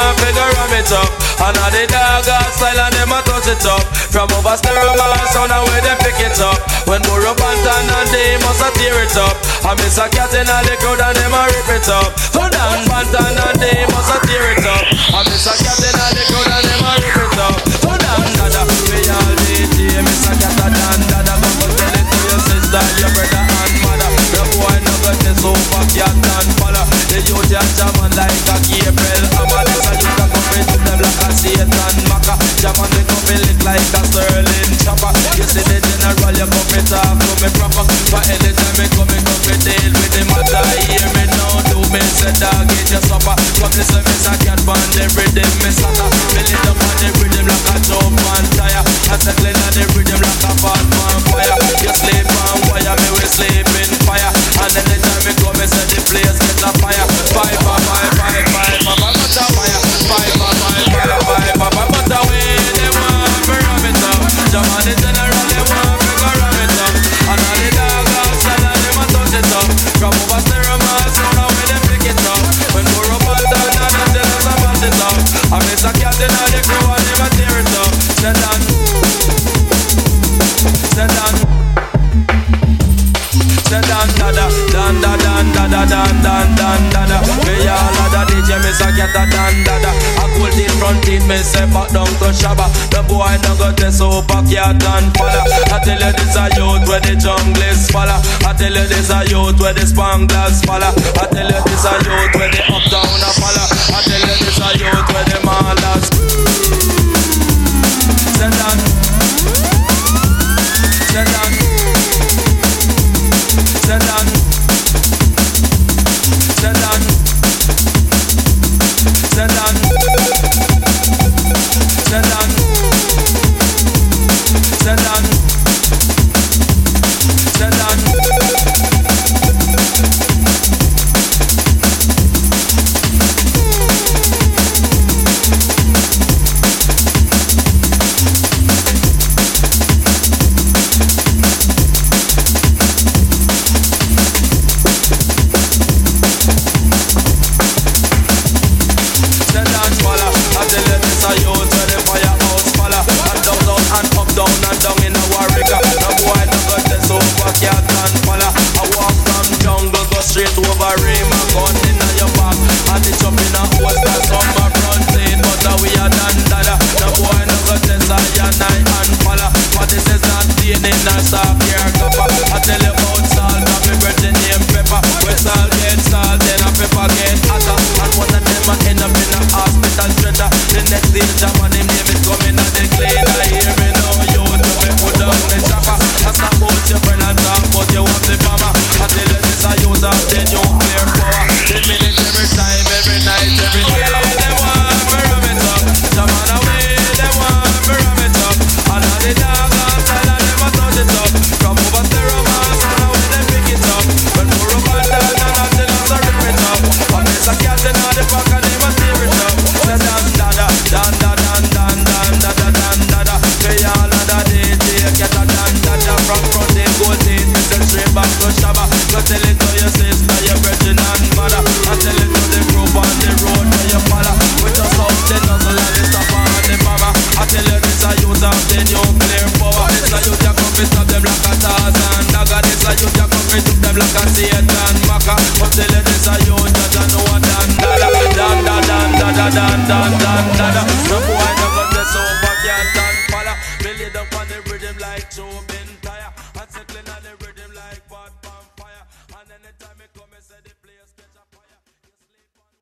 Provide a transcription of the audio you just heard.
want figure ram it up. And all the dog style and them a touch it up. From over stereo sound and where they pick it up. When Burro Banton and they must a tear it up. I miss a cat in all the crowd and them a rip it up. Banton and they must a tear it up. I miss a me talk to me proper. But anytime me come, me come me deal with the matter. Hear me now, do me say dog get your supper. Come listen, me say cat band every day me slaughter. Me lit up on the rhythm like a jump and tire. I settling on the rhythm dan da da dan dan dan da da. Me all a da DJ me say get a dan da da. A gold front teeth me say back down to shabba. The boy no go test so back cat and falla. I tell you this a youth where the jungle is falla. I tell you this a youth where the spanglers falla. I tell you this a youth where the uptown a falla. I tell you this a youth where the malas. Say dan. Say dan. Sedan Sedan down and down in a warrior No boy no got the Super Cat and falla I walk from jungle go straight over Rema Gun in your back And it jump in a hole. That's on my front seat But uh, we are done dada. No boy no got the cyanide and falla But this is not pain in a gear copper. I tell you about salt and me bread name pepper. Where salt get salt then a pepper get hotter And one of them a end up in a hospital stretcher The next day Jaman him know the fuck I never serious up. Da da, da da, da da. So I'm